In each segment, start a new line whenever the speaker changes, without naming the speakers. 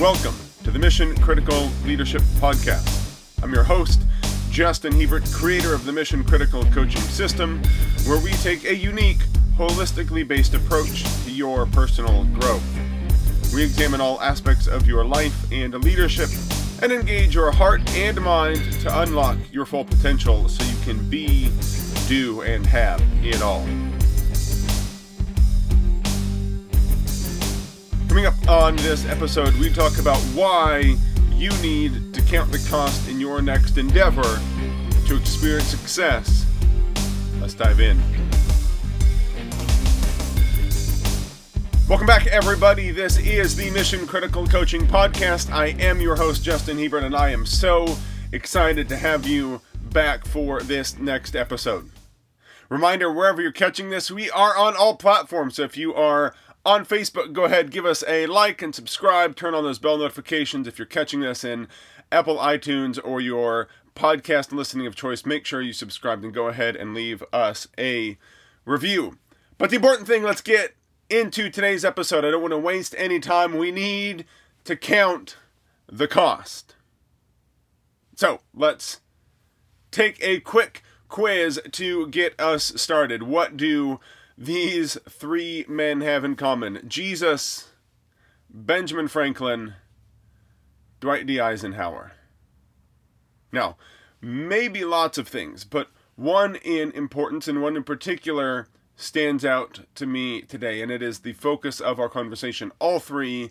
Welcome to the Mission Critical Leadership Podcast. I'm your host, Justin Hiebert, creator of the Mission Critical Coaching System, where we take a unique, holistically based approach to your personal growth. We examine all aspects of your life and leadership and engage your heart and mind to unlock your full potential so you can be, do, and have it all. Coming up on this episode, we talk about why you need to count the cost in your next endeavor to experience success. Let's dive in. Welcome back, everybody. This is the Mission Critical Coaching Podcast. I am your host, Justin Hiebert, and I am so excited to have you back for this next episode. Reminder wherever you're catching this, we are on all platforms. So if you are on Facebook, go ahead, give us a like and subscribe. Turn on those bell notifications if you're catching this in Apple iTunes or your podcast listening of choice. Make sure you subscribe and go ahead and leave us a review. But the important thing, let's get into today's episode. I don't want to waste any time. We need to count the cost. So let's take a quick quiz to get us started. What do these three men have in common Jesus, Benjamin Franklin, Dwight D. Eisenhower. Now, maybe lots of things, but one in importance and one in particular stands out to me today, and it is the focus of our conversation. All three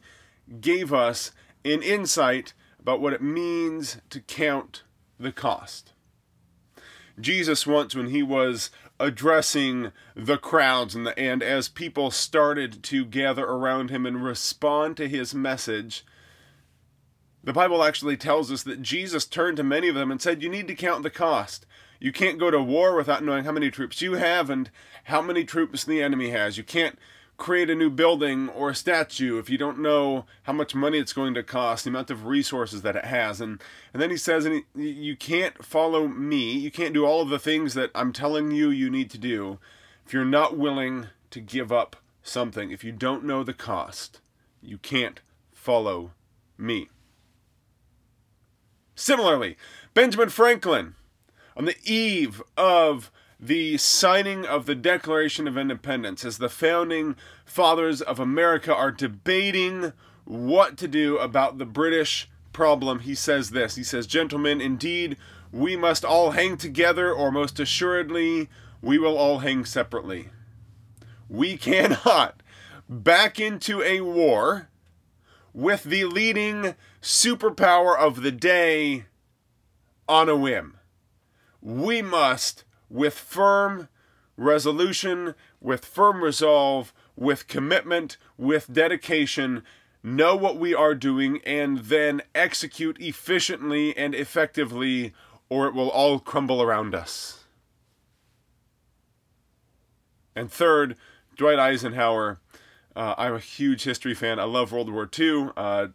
gave us an insight about what it means to count the cost. Jesus once, when he was addressing the crowds and, the, and as people started to gather around him and respond to his message, the Bible actually tells us that Jesus turned to many of them and said, You need to count the cost. You can't go to war without knowing how many troops you have and how many troops the enemy has. You can't create a new building or a statue if you don't know how much money it's going to cost, the amount of resources that it has. And, and then he says, and he, you can't follow me, you can't do all of the things that I'm telling you you need to do if you're not willing to give up something. If you don't know the cost, you can't follow me. Similarly, Benjamin Franklin, on the eve of the signing of the Declaration of Independence as the founding fathers of America are debating what to do about the British problem, he says this. He says, Gentlemen, indeed, we must all hang together, or most assuredly, we will all hang separately. We cannot back into a war with the leading superpower of the day on a whim. We must with firm resolution, with firm resolve, with commitment, with dedication, know what we are doing, and then execute efficiently and effectively, or it will all crumble around us. And third, Dwight Eisenhower. Uh, I'm a huge history fan. I love World War II, uh,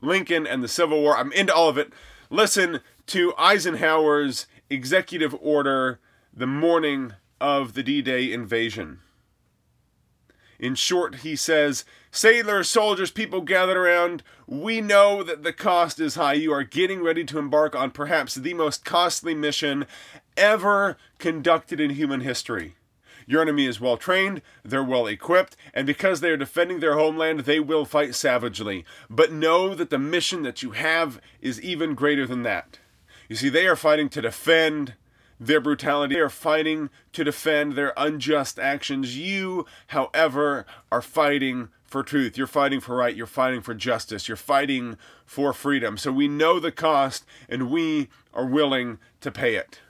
Lincoln, and the Civil War. I'm into all of it. Listen to Eisenhower's executive order the morning of the D Day invasion. In short, he says, Sailors, soldiers, people gathered around, we know that the cost is high. You are getting ready to embark on perhaps the most costly mission ever conducted in human history. Your enemy is well trained, they're well equipped, and because they are defending their homeland, they will fight savagely. But know that the mission that you have is even greater than that. You see, they are fighting to defend their brutality. They are fighting to defend their unjust actions. You, however, are fighting for truth. You're fighting for right. You're fighting for justice. You're fighting for freedom. So we know the cost and we are willing to pay it.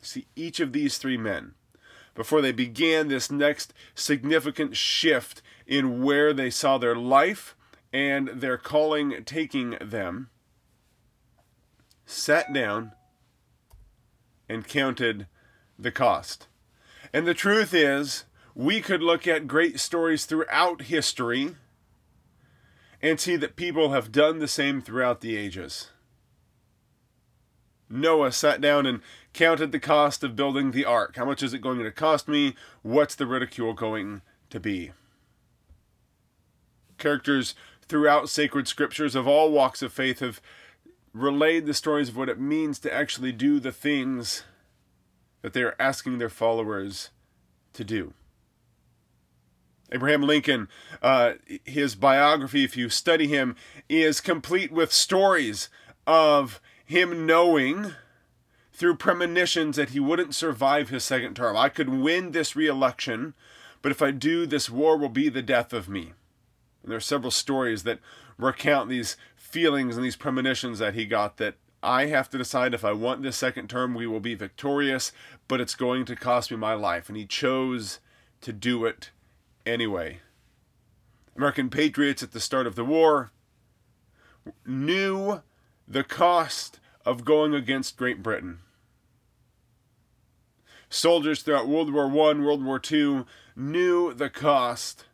See, each of these three men, before they began this next significant shift in where they saw their life and their calling taking them, sat down and counted the cost. And the truth is, we could look at great stories throughout history and see that people have done the same throughout the ages. Noah sat down and counted the cost of building the ark. How much is it going to cost me? What's the ridicule going to be? Characters throughout sacred scriptures of all walks of faith have relayed the stories of what it means to actually do the things that they are asking their followers to do. Abraham Lincoln, uh, his biography, if you study him, is complete with stories of him knowing through premonitions that he wouldn't survive his second term. I could win this reelection, but if I do, this war will be the death of me. And there are several stories that recount these feelings and these premonitions that he got that I have to decide if I want this second term, we will be victorious, but it's going to cost me my life. And he chose to do it anyway. American patriots at the start of the war knew the cost of going against Great Britain. Soldiers throughout World War I, World War II knew the cost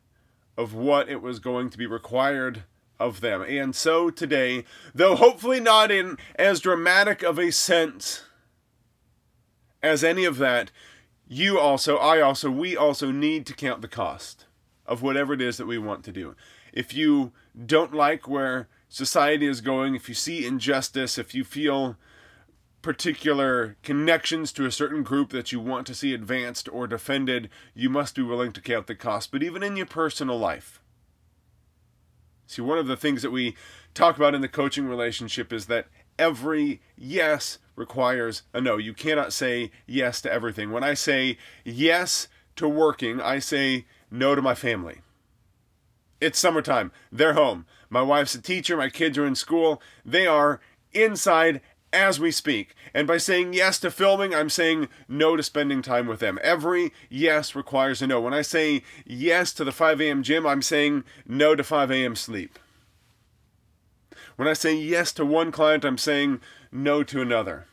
of what it was going to be required of them. And so today, though hopefully not in as dramatic of a sense as any of that, you also, I also, we also need to count the cost of whatever it is that we want to do. If you don't like where society is going, if you see injustice, if you feel particular connections to a certain group that you want to see advanced or defended, you must be willing to count the cost. But even in your personal life, see, one of the things that we talk about in the coaching relationship is that every yes requires a no. You cannot say yes to everything. When I say yes to working, I say no to my family. It's summertime. They're home. My wife's a teacher. My kids are in school. They are inside as we speak. And by saying yes to filming, I'm saying no to spending time with them. Every yes requires a no. When I say yes to the 5 a.m. gym, I'm saying no to 5 a.m. sleep. When I say yes to one client, I'm saying no to another.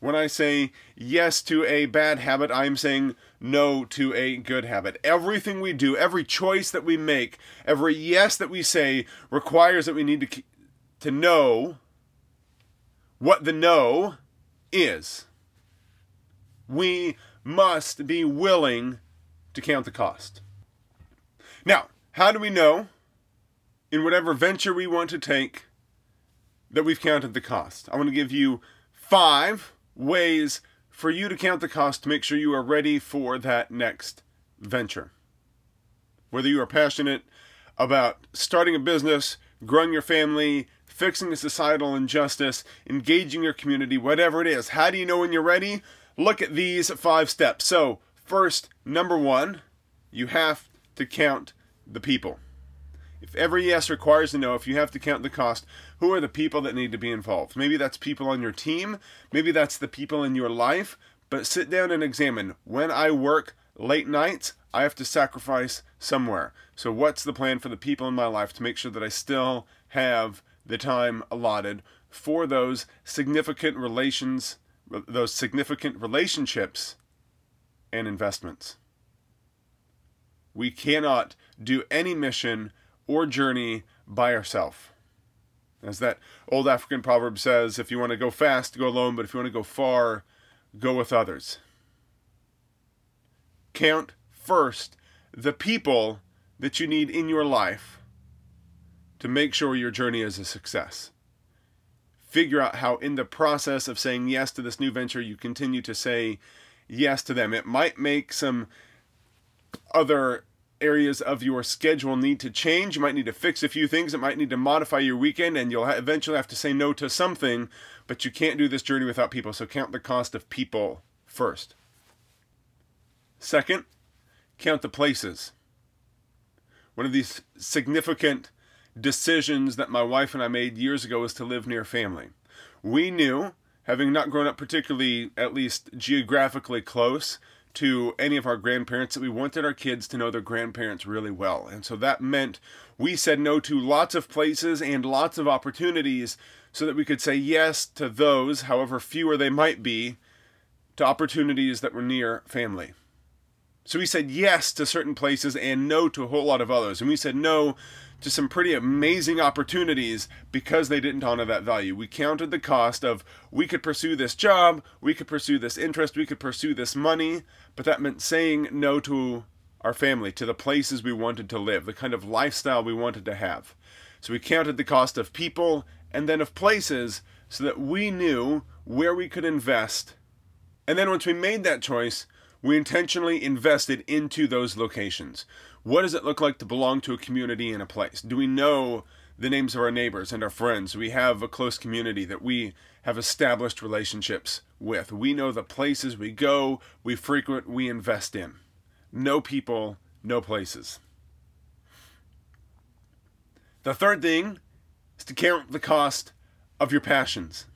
When I say yes to a bad habit, I'm saying no to a good habit. Everything we do, every choice that we make, every yes that we say requires that we need to to know what the no is. We must be willing to count the cost. Now, how do we know in whatever venture we want to take that we've counted the cost? I want to give you five ways for you to count the cost to make sure you are ready for that next venture. Whether you are passionate about starting a business, growing your family, fixing a societal injustice, engaging your community, whatever it is, how do you know when you're ready? Look at these five steps. So, first, number one, you have to count the people. If every yes requires a no, if you have to count the cost, who are the people that need to be involved? Maybe that's people on your team, maybe that's the people in your life, but sit down and examine. When I work late nights, I have to sacrifice somewhere. So, what's the plan for the people in my life to make sure that I still have the time allotted for those significant relations, those significant relationships and investments? We cannot do any mission or journey by ourselves. As that old African proverb says, if you want to go fast, go alone, but if you want to go far, go with others. Count first the people that you need in your life to make sure your journey is a success. Figure out how, in the process of saying yes to this new venture, you continue to say yes to them. It might make some other areas of your schedule need to change. You might need to fix a few things. It might need to modify your weekend, and you'll eventually have to say no to something, but you can't do this journey without people. So count the cost of people first. Second, count the places. One of these significant decisions that my wife and I made years ago was to live near family. We knew, having not grown up particularly, at least geographically close, to any of our grandparents that we wanted our kids to know their grandparents really well. And so that meant we said no to lots of places and lots of opportunities so that we could say yes to those, however fewer they might be, to opportunities that were near family. So we said yes to certain places and no to a whole lot of others. And we said no to some pretty amazing opportunities because they didn't honor that value. We counted the cost of we could pursue this job, we could pursue this interest, we could pursue this money, but that meant saying no to our family, to the places we wanted to live, the kind of lifestyle we wanted to have. So we counted the cost of people and then of places so that we knew where we could invest. And then once we made that choice, we intentionally invested into those locations. What does it look like to belong to a community in a place? Do we know the names of our neighbors and our friends? We have a close community that we have established relationships with. We know the places we go, we frequent, we invest in. No people, no places. The third thing is to count the cost of your passions.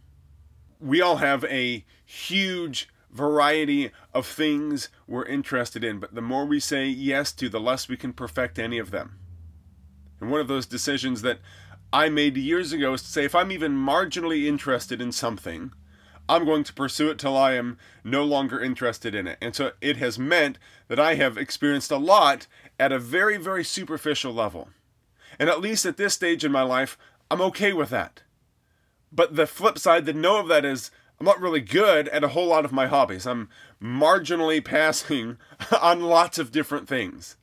We all have a huge variety of things we're interested in, but the more we say yes to, the less we can perfect any of them. And one of those decisions that I made years ago is to say if I'm even marginally interested in something, I'm going to pursue it till I am no longer interested in it. And so it has meant that I have experienced a lot at a very, very superficial level. And at least at this stage in my life, I'm okay with that. But the flip side, the no of that is I'm not really good at a whole lot of my hobbies. I'm marginally passing on lots of different things.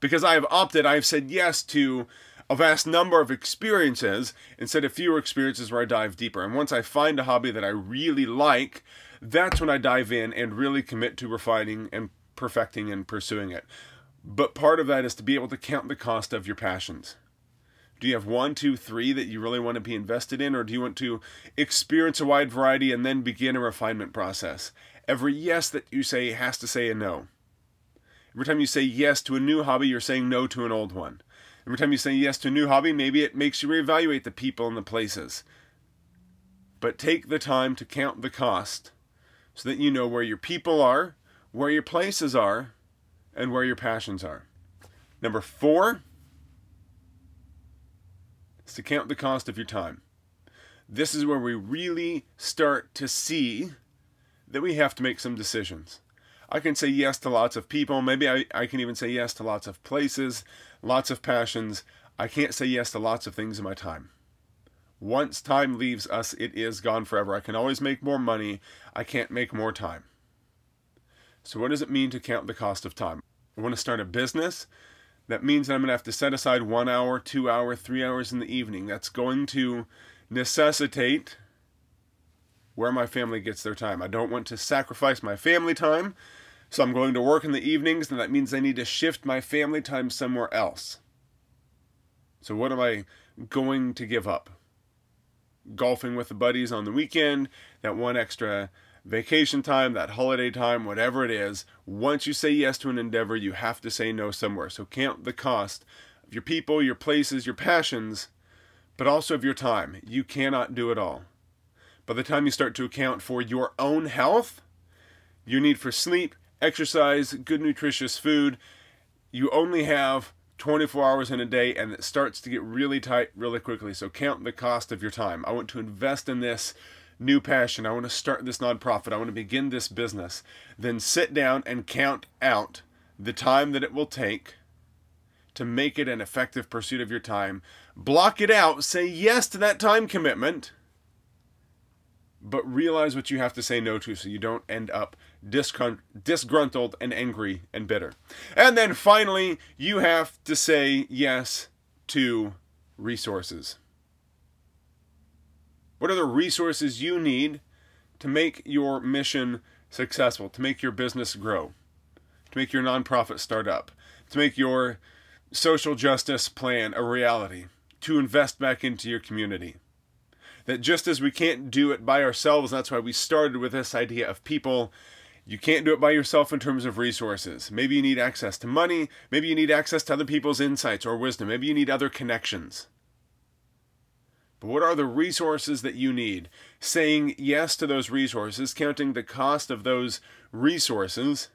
Because I have opted, I have said yes to a vast number of experiences instead of fewer experiences where I dive deeper. And once I find a hobby that I really like, that's when I dive in and really commit to refining and perfecting and pursuing it. But part of that is to be able to count the cost of your passions. Do you have one, two, three that you really want to be invested in, or do you want to experience a wide variety and then begin a refinement process? Every yes that you say has to say a no. Every time you say yes to a new hobby, you're saying no to an old one. Every time you say yes to a new hobby, maybe it makes you reevaluate the people and the places. But take the time to count the cost so that you know where your people are, where your places are, and where your passions are. Number four, to count the cost of your time. This is where we really start to see that we have to make some decisions. I can say yes to lots of people. Maybe I, I can even say yes to lots of places, lots of passions. I can't say yes to lots of things in my time. Once time leaves us, it is gone forever. I can always make more money. I can't make more time. So, what does it mean to count the cost of time? I want to start a business. That means that I'm going to have to set aside one hour, two hour, three hours in the evening. That's going to necessitate where my family gets their time. I don't want to sacrifice my family time, so I'm going to work in the evenings, and that means I need to shift my family time somewhere else. So, what am I going to give up? Golfing with the buddies on the weekend, that one extra vacation time, that holiday time, whatever it is, once you say yes to an endeavor, you have to say no somewhere. So count the cost of your people, your places, your passions, but also of your time. You cannot do it all. By the time you start to account for your own health, your need for sleep, exercise, good nutritious food, you only have 24 hours in a day and it starts to get really tight really quickly. So count the cost of your time. I want to invest in this new passion. I want to start this nonprofit. I want to begin this business. Then sit down and count out the time that it will take to make it an effective pursuit of your time. Block it out. Say yes to that time commitment. But realize what you have to say no to so you don't end up disgruntled and angry and bitter. And then finally, you have to say yes to resources. What are the resources you need to make your mission successful, to make your business grow, to make your nonprofit start up, to make your social justice plan a reality, to invest back into your community? That just as we can't do it by ourselves, that's why we started with this idea of people you can't do it by yourself in terms of resources. Maybe you need access to money. Maybe you need access to other people's insights or wisdom. Maybe you need other connections. But what are the resources that you need? Saying yes to those resources, counting the cost of those resources,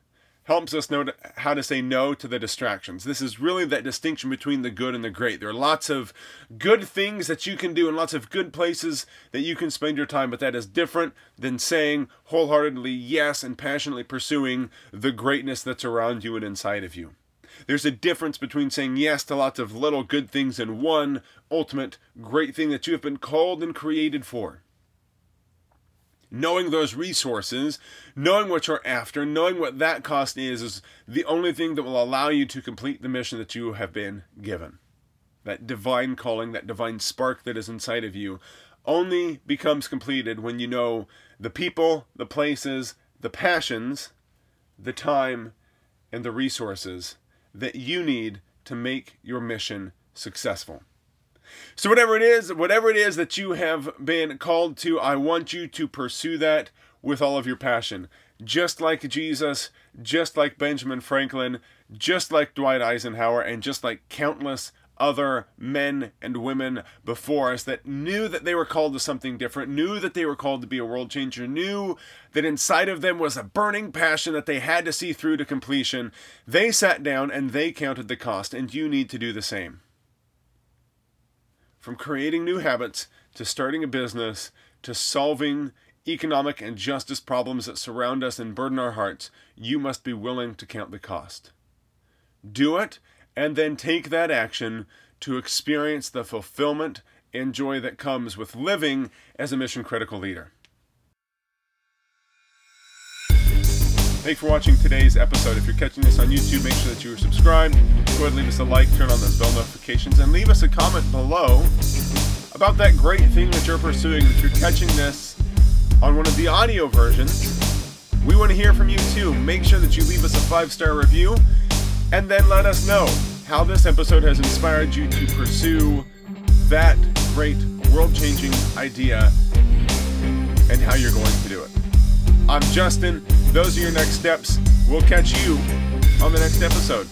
helps us know how to say no to the distractions. This is really that distinction between the good and the great. There are lots of good things that you can do and lots of good places that you can spend your time, but that is different than saying wholeheartedly yes and passionately pursuing the greatness that's around you and inside of you. There's a difference between saying yes to lots of little good things and one ultimate great thing that you have been called and created for. knowing those resources, knowing what you're after, knowing what that cost is, is the only thing that will allow you to complete the mission that you have been given. That divine calling, that divine spark that is inside of you, only becomes completed when you know the people, the places, the passions, the time, and the resources that you need to make your mission successful. So whatever it is, whatever it is that you have been called to, I want you to pursue that with all of your passion. Just like Jesus, just like Benjamin Franklin, just like Dwight Eisenhower, and just like countless other men and women before us that knew that they were called to something different, knew that they were called to be a world changer, knew that inside of them was a burning passion that they had to see through to completion. They sat down and they counted the cost, and you need to do the same. From creating new habits to starting a business to solving economic and justice problems that surround us and burden our hearts, you must be willing to count the cost. Do it, and then take that action to experience the fulfillment and joy that comes with living as a mission critical leader. Thanks for watching today's episode. If you're catching this on YouTube, make sure that you are subscribed. Go ahead and leave us a like, turn on those bell notifications, and leave us a comment below about that great thing that you're pursuing. If you're catching this on one of the audio versions, we want to hear from you too. Make sure that you leave us a five star review and then let us know how this episode has inspired you to pursue that great world changing idea and how you're going to do it. I'm Justin. Those are your next steps. We'll catch you on the next episode.